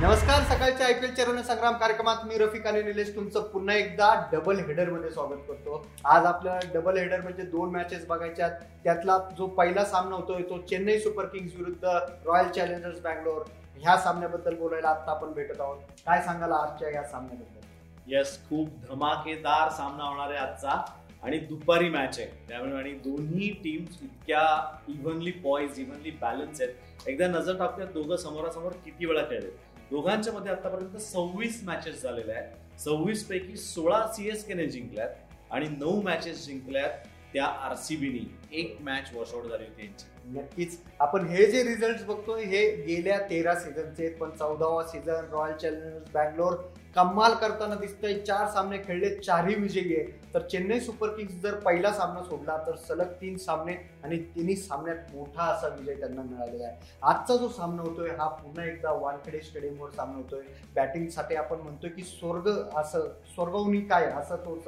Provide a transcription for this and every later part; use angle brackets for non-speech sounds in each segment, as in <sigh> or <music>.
नमस्कार सकाळच्या आयपीएल चरण संग्राम कार्यक्रमात मी रफिक आणि निलेश तुमचं पुन्हा एकदा डबल हेडरमध्ये स्वागत करतो. आज आपल्या डबल हेडर म्हणजे दोन मॅचेस बघायच्या त्यातला जो पहिला सामना होतोय तो चेन्नई सुपर किंग्स विरुद्ध रॉयल चॅलेंजर्स बँगलोर. ह्या सामन्याबद्दल बोलायला आता आपण भेटत आहोत. काय सांगाल आजच्या या सामन्याबद्दल? यस खूप धमाकेदार सामना होणार आहे आजचा. आणि दुपारी मॅच आहे. त्यामुळे आणि दोन्ही टीम्स इतक्या इव्हनली पॉईज इव्हनली बॅलन्स आहेत. एकदा नजर टाकूयात दोघं समोरासमोर किती वेळा खेळले. दोघांच्या मध्ये आतापर्यंत सव्वीस मॅचेस झालेल्या आहेत. सव्वीस पैकी सोळा सीएसकेने जिंकल्यात आणि नऊ मॅचेस जिंकल्यात त्या आरसीबीनी एक मॅच वॉशआउट झाली होती यांची. नक्कीच. आपण हे जे रिझल्ट बघतोय हे गेल्या तेरा सीझनचे पण चौदावा सीझन रॉयल चॅलेंजर्स बँगलोर कमाल करताना दिसतंय. चार सामने खेळले चारही विजयी आहे. तर चेन्नई सुपर किंग्स जर पहिला सामना सोडला तर सलग तीन सामने आणि तिन्ही सामन्यात मोठा असा विजय त्यांना मिळालेला आहे. आजचा जो सामना होतोय हा पुन्हा एकदा वानखेडे स्टेडियमवर सामना होतोय. बॅटिंगसाठी आपण म्हणतोय की स्वर्ग असं स्वर्गवनी काय असं तो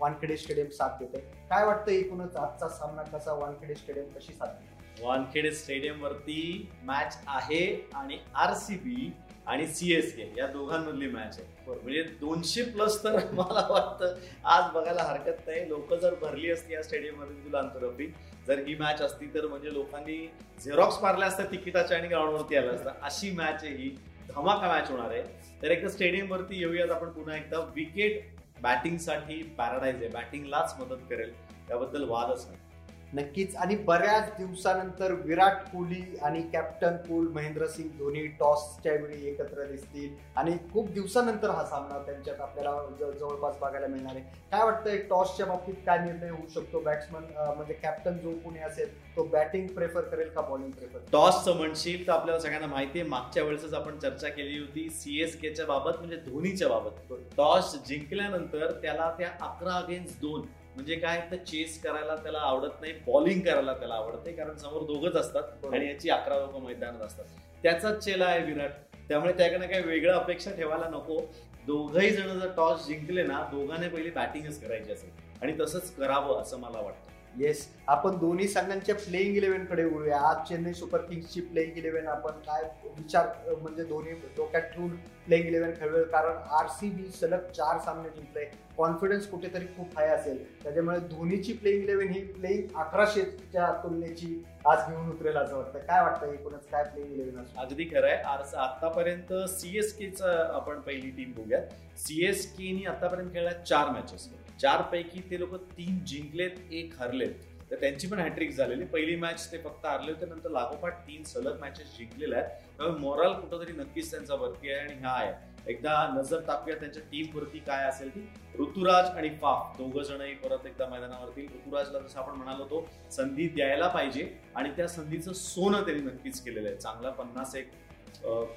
वानखेडे स्टेडियम साथ देते काय वाटतं एकूणच आजचा सामना कसा वानखेडे स्टेडियम कशी साथ देते वानखेडे स्टेडियम वरती मॅच आहे आणि आरसीबी आणि सीएसके या दोघांमधली मॅच आहे. म्हणजे दोनशे प्लस तर <laughs> मला वाटतं आज बघायला हरकत नाही. लोक जर भरली असती या स्टेडियममध्ये तुला आंतरराष्ट्रीय जर ही मॅच असती तर म्हणजे लोकांनी झेरॉक्स मारल्या असत्या तिकिटाच्या आणि ग्राउंडवरती आलं असतं अशी मॅच आहे ही. धमाका मॅच होणार आहे. तर एकदा स्टेडियम वरती येऊयात आपण पुन्हा एकदा. विकेट बॅटिंगसाठी पॅराडाईज आहे. बॅटिंगलाच मदत करेल. त्याबद्दल वादच नाही. नक्कीच. आणि बऱ्याच दिवसानंतर विराट कोहली आणि कॅप्टन कूल महेंद्रसिंग धोनी टॉसच्या वेळी एकत्र दिसतील. आणि खूप दिवसानंतर हा सामना त्यांच्यात आपल्याला जवळपास बघायला मिळणार आहे. काय वाटतंय टॉसच्या बाबतीत काय निर्णय होऊ शकतो? बॅट्समन म्हणजे कॅप्टन जो कोणी असेल तो बॅटिंग प्रेफर करेल का बॉलिंग प्रेफर टॉसचं म्हणशील तर आपल्याला सगळ्यांना माहिती आहे मागच्या वेळेसच आपण चर्चा केली होती सीएसकेच्या बाबत म्हणजे धोनीच्या बाबत. टॉस जिंकल्यानंतर त्याला त्या अकरा अगेन्स्ट दोन म्हणजे काय तर चेस करायला त्याला आवडत नाही बॉलिंग करायला त्याला आवडते कारण समोर दोघच असतात आणि याची अकरा लोक मैदानात असतात. त्याचाच चेला आहे विराट. त्यामुळे त्याकडे काही वेगळं अपेक्षा ठेवायला नको. दोघही जण जर टॉस जिंकले ना दोघांनी पहिली बॅटिंगच करायची असेल. आणि तसंच करावं असं मला वाटतं. येस आपण दोन्ही संघांच्या प्लेइंग इलेव्हनकडे वळूया. आज चेन्नई सुपर किंग्सची प्लेइंग इलेव्हन आपण काय विचार म्हणजे दोन्ही डोक्यात ठेवून प्लेइंग इलेव्हन खेळूया कारण आर सी बी सलग चार सामने जिंकले. कॉन्फिडन्स कुठेतरी खूप हाय असेल. त्याच्यामुळे धोनीची प्लेइंग इलेव्हन ही प्लेईंग अकराशेच्या तुलनेची आज घेऊन उतरेल असं वाटतं. काय वाटतं एकूणच काय प्लेईंग इलेव्हन असं? अगदी खरं आहे. आर आतापर्यंत सीएसकेचं आपण पहिली टीम बघूया सीएसकेनी आतापर्यंत खेळल्या चार मॅचेस चारपैकी ते लोक तीन जिंकलेत एक हरलेत. तर त्यांची पण हॅट्रिक झालेली. पहिली मॅच ते फक्त हरले होते नंतर लागोपाठ तीन सलग मॅचेस जिंकलेल्या आहेत. त्यामुळे मॉरल कुठंतरी नक्कीच त्यांचा वरती आहे आणि हा आहे. एकदा नजर टाकूया त्यांच्या टीम वरती काय असेल ती. ऋतुराज आणि फाफ दोघ जणही परत एकदा मैदानावरती. ऋतुराजला जसं आपण म्हणालो होतो संधी द्यायला पाहिजे. आणि त्या संधीचं सोनं त्यांनी नक्कीच केलेलं आहे. चांगला पन्नास एक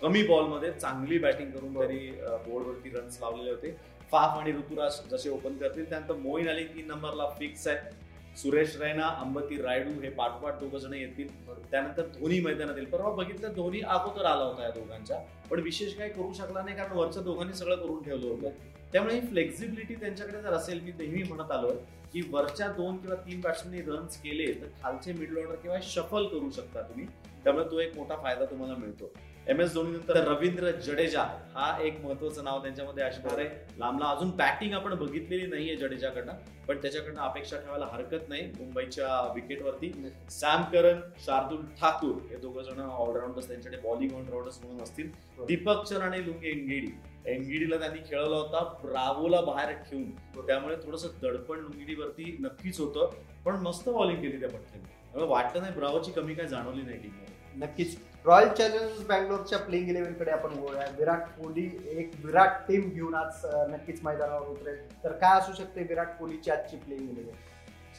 कमी बॉलमध्ये चांगली बॅटिंग करून त्यांनी बोर्डवरती रन्स लावलेले होते. फाफ आणि ऋतुराज जसे ओपन करतील त्यानंतर मोईन अली तीन नंबरला फिक्स आहे. सुरेश रैना अंबती रायडू हे पाठोपाठ दोघ जण येतील. त्यानंतर धोनी मैदानात येईल परवा बघितलं धोनी अगोदर आला होता या दोघांच्या. पण विशेष काही करू शकला नाही कारण वरच्या दोघांनी सगळं करून ठेवलं होतं. त्यामुळे ही फ्लेक्झिबिलिटी त्यांच्याकडे जर असेल मी नेहमी म्हणत आलोय की वरच्या दोन किंवा तीन बॅट्समॅननी रन्स केले तर खालचे मिडल ऑर्डर किंवा शफल करू शकता तुम्ही. त्यामुळे तो एक मोठा फायदा तुम्हाला मिळतो. एम एस धोनी नंतर रवींद्र जडेजा हा एक महत्वाचं नाव त्यांच्यामध्ये असणार आहे. लांबला अजून बॅटिंग आपण बघितलेली नाहीये जडेजाकडनं पण त्याच्याकडनं अपेक्षा ठेवायला हरकत नाही मुंबईच्या विकेटवरती सॅम करन शार्दुल ठाकूर हे दोघं जण ऑलराऊंडर्स त्यांच्याकडे बॉलिंग ऑलराऊंडर्स म्हणून असतील. दीपक चर आणि लुंगे एनगेडी. एनगिडीला त्यांनी खेळवला होता ब्रावोला बाहेर ठेवून. त्यामुळे थोडस दडपण लुंगिडीवरती नक्कीच होतं पण मस्त बॉलिंग केली त्या पटकन त्यामुळे वाटतं नाही ब्रावोची कमी काय जाणवली नाही टीममध्ये नक्कीच. रॉयल चॅलेंजर्स बँगलोरच्या प्लेइंग इलेव्हनकडे आपण बोलूया विराट कोहली एक विराट टीम घेऊन आज नक्कीच मैदानावर उतरेल. तर काय असू शकते विराट कोहलीची आजची प्लेइंग इलेव्हन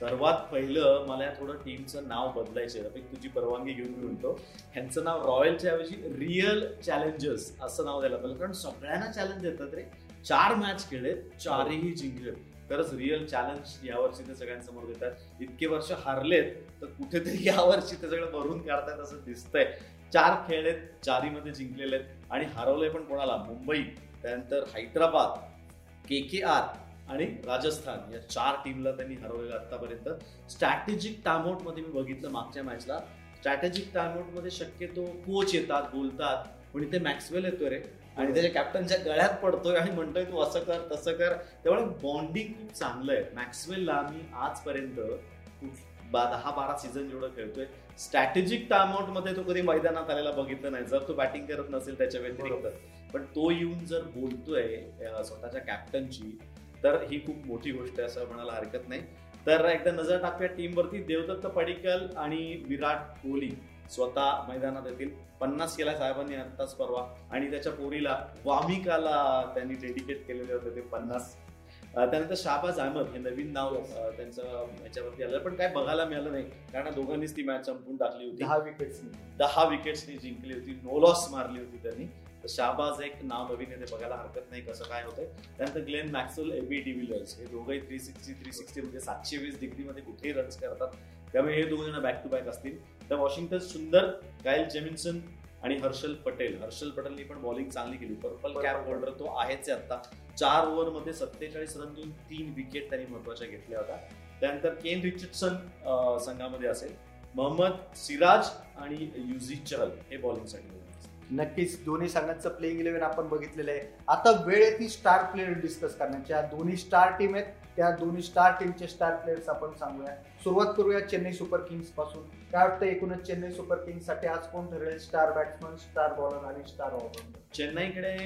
सर्वात पहिलं मला या थोडं टीमचं नाव बदलायचं आहे. तुझी परवानगी घेऊन मी म्हणतो. ह्यांचं नाव रॉयलच्या ऐवजी रिअल चॅलेंजर्स असं नाव द्यायला पाहिजे कारण सगळ्यांना चॅलेंज देतात रे. चार मॅच खेळलेत चारही जिंकलेत. खरंच रिअल चॅलेंज यावर्षी ते सगळ्यांसमोर देतात. इतके वर्ष हारलेत तर कुठेतरी यावर्षी ते सगळं भरून काढतात असं दिसतंय. चार खेळलेत चारीमध्ये जिंकलेले आहेत. आणि हरवलंय पण कोणाला? मुंबई त्यानंतर हैदराबाद के के आर आणि राजस्थान या चार टीमला त्यांनी हरवलेलं आतापर्यंत. स्ट्रॅटेजिक टायमआउटमध्ये मी बघितलं मागच्या मॅचला स्ट्रॅटेजिक टायमआउटमध्ये शक्यतो कोच येतात बोलतात. पण इथे मॅक्सवेल येतोय रे. आणि त्याच्या कॅप्टनच्या गळ्यात पडतोय आणि म्हणतोय तू असं कर तसं कर. त्यामुळे बॉन्डिंग खूप चांगलं आहे. मॅक्सवेलला आम्ही आजपर्यंत बा दहा बारा सीझन जेवढं खेळतोय. स्ट्रॅटेजिकमध्ये तो कधी मैदानात आलेला बघितलं नाही. जर तो बॅटिंग करत नसेल त्याच्या व्यतिरिक्त. पण तो येऊन जर बोलतोय स्वतःच्या कॅप्टनची तर ही खूप मोठी गोष्ट आहे असं म्हणायला हरकत नाही. तर एकदा नजर टाकूया टीमवरती देवदत्त पडिक्कल आणि विराट कोहली स्वतः मैदानात येतील. पन्नास केला साहेबांनी आत्ताच परवा. आणि त्याच्या पोरीला वामिकाला त्यांनी डेडिकेट केलेले होते ते पन्नास. त्यानंतर शाहबाज अहमद हे नवीन नाव त्यांचं याच्यावरती आलं. पण काय बघायला मिळालं नाही. कारण दोघांनीच ती मॅच संपून टाकली होती. दहा विकेट्स दहा विकेट्सनी जिंकली होती. नो लॉस मारली होती त्यांनी. तर शाहबाज एक नाव नवीन आहे ते बघायला हरकत नाही कसं काय होतंय. त्यानंतर ग्लेन मॅक्सवेल एबी डिव्हिलियर्स हे दोघंही थ्री सिक्स्टी थ्री सिक्स्टी म्हणजे सातशे वीस डिग्रीमध्ये कुठेही रन्स करतात. त्यामुळे हे दोघ जण बॅक टू बॅक असतील. तर वॉशिंग्टन सुंदर कायल जेमिन्सन आणि हर्षल पटेल. हर्षल पटेलनी पण बॉलिंग चांगली केली. पर्पल कॅप होल्डर तो आहेच आहे आता. चार ओव्हरमध्ये सत्तेचाळीस रन देऊन तीन विकेट त्यांनी महत्त्वाच्या घेतल्या होत्या. त्यानंतर केन रिचर्डसन संघामध्ये असेल. मोहम्मद सिराज आणि युझी चहल हे बॉलिंगसाठी. नक्कीच दोन्ही संघांचं प्लेइंग इलेव्हन आपण बघितलेलं आहे. आता वेळ आहे ती स्टार प्लेअर डिस्कस करण्याची. या दोन्ही स्टार टीम आहेत. त्या दोन्ही स्टार टीमचे स्टार प्लेयर्स आपण सांगूया. सुरुवात करूया चेन्नई सुपर किंग्सपासून. काय वाटतं एकूणच चेन्नई सुपर किंग्ससाठी आज कोण ठरेल? स्टार बॅट्समन स्टार बॉलर आणि स्टार ऑलराऊंडर चेन्नईकडे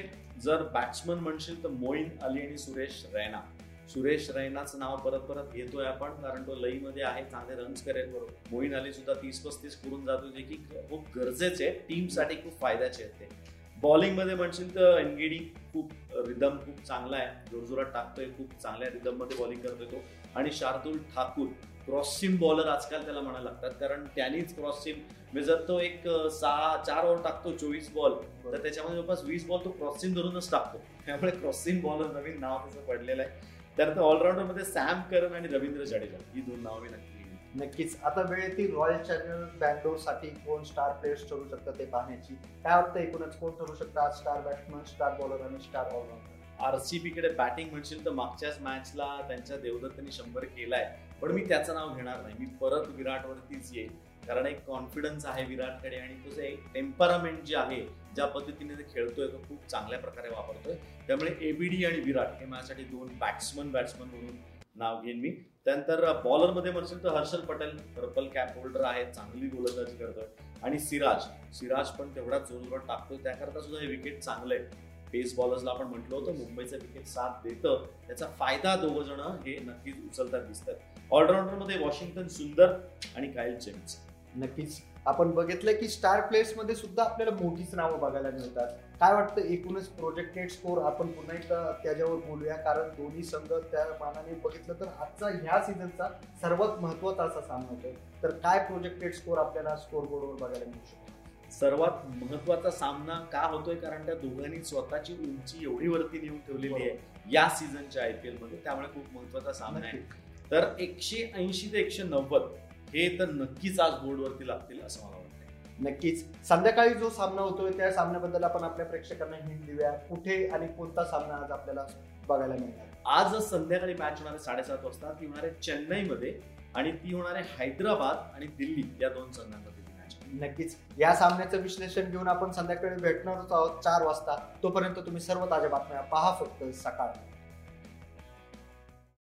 जर बॅट्समन म्हणशील तर मोईन अली आणि सुरेश रैना. सुरेश रैनाचं नाव परत परत घेतोय आपण कारण तो लईमध्ये आहे चांगले रन्स करेल बरोबर. मोईन अली सुद्धा तीस पस्तीस करून जातो जे की खूप गरजेचे टीमसाठी खूप फायद्याचे आहेत ते. बॉलिंगमध्ये म्हणशील तर एनगिडी खूप रिदम खूप चांगला आहे. जोरजोरात टाकतोय खूप चांगल्या रिदममध्ये बॉलिंग करतोय तो आणि शार्दुल ठाकूर क्रॉस बॉलर आजकाल त्याला म्हणायला लागतात. कारण त्यानेच क्रॉस म्हणजे जर तो एक सहा चार ओव्हर टाकतो चोवीस बॉल तर त्याच्यामध्ये जवळपास वीस बॉल तो क्रॉसिम धरूनच टाकतो. त्यामुळे क्रॉसिंग बॉलर नवीन नाव त्याचं पडलेलं आहे. त्यानंतर ऑलराऊंडरमध्ये सॅम करन आणि रवींद्र जडेजा. ही दोन नावं मी नक्की नक्कीच. आता वेळ येतील ती रॉयल चॅलेंजर्स बँगलोरसाठी कोण स्टार प्लेयर्स ठरू शकतात ते पाहण्याची? काय वाटतं एकूणच? कोण ठरू शकतात आज स्टार बॅट्समन स्टार बॉलर आणि स्टार ऑलराऊंडर आरसीबी कडे बॅटिंग म्हणशील तर मागच्याच मॅचला त्यांच्या देवदत्तनी शंभर केलाय. पण मी त्याचं नाव घेणार नाही. मी परत विराटवरतीच येईल. कारण एक कॉन्फिडन्स आहे विराटकडे आणि तो एक टेम्परामेंट जे आहे ज्या पद्धतीने ते खेळतोय तो खूप चांगल्या प्रकारे वापरतोय. त्यामुळे एबीडी आणि विराट हे माझ्यासाठी दोन बॅट्समन बॅट्समन म्हणून नाव घेईन मी. त्यानंतर बॉलरमध्ये म्हणशील तर Harshal Patel purple cap holder आहे चांगली गोलंदाजी करतोय. आणि सिराज सिराज पण तेवढाच जोरजोरात टाकतोय. त्याकरता सुद्धा हे विकेट चांगलं आहे पेस बॉलर्सला आपण म्हटलं होतं मुंबईचं विकेट साथ देतं. त्याचा फायदा दोघं जण हे नक्कीच उचलतात दिसतात. ऑलराऊंडरमध्ये वॉशिंग्टन सुंदर आणि कायल जेम्स. नक्कीच. आपण बघितलं की स्टार प्लेयर्समध्ये सुद्धा आपल्याला मोठीच नावं बघायला मिळतात. काय वाटतं एकूणच प्रोजेक्टेड स्कोर आपण पुन्हा एकदा त्याच्यावर बोलूया. कारण दोन्ही संघ त्या मानाने बघितलं तर आजचा ह्या सीझनचा सर्वात महत्त्वाचा असा सामना होतोय. तर काय प्रोजेक्टेड स्कोर आपल्याला स्कोर बोर्डवर बघायला मिळू शकतो? सर्वात महत्त्वाचा सामना का होतोय? कारण त्या दोघांनी स्वतःची उंची एवढी वरती नेऊन ठेवलेली आहे. या सीझनच्या आयपीएलमध्ये त्यामुळे खूप महत्त्वाचा सामना आहे. तर एकशे ऐंशी ते एकशे नव्वद हे तर नक्कीच आज बोर्डवरती लागतील असं मला वाटतं नक्कीच. संध्याकाळी जो सामना होतोय त्या सामन्याबद्दल आपण आपल्या प्रेक्षकांना हिंट देऊया. कुठे आणि कोणता सामना आज आपल्याला बघायला मिळणार? आज संध्याकाळी मॅच होणार आहे साडेसात वाजता. ती होणार आहे चेन्नईमध्ये आणि ती होणार आहे हैदराबाद आणि दिल्ली या दोन संघांमध्ये नक्कीच. या सामन्याचं विश्लेषण घेऊन आपण संध्याकाळी भेटणारच आहोत चार वाजता. तोपर्यंत तुम्ही सर्व ताज्या बातम्या पहा फक्त सकाळ.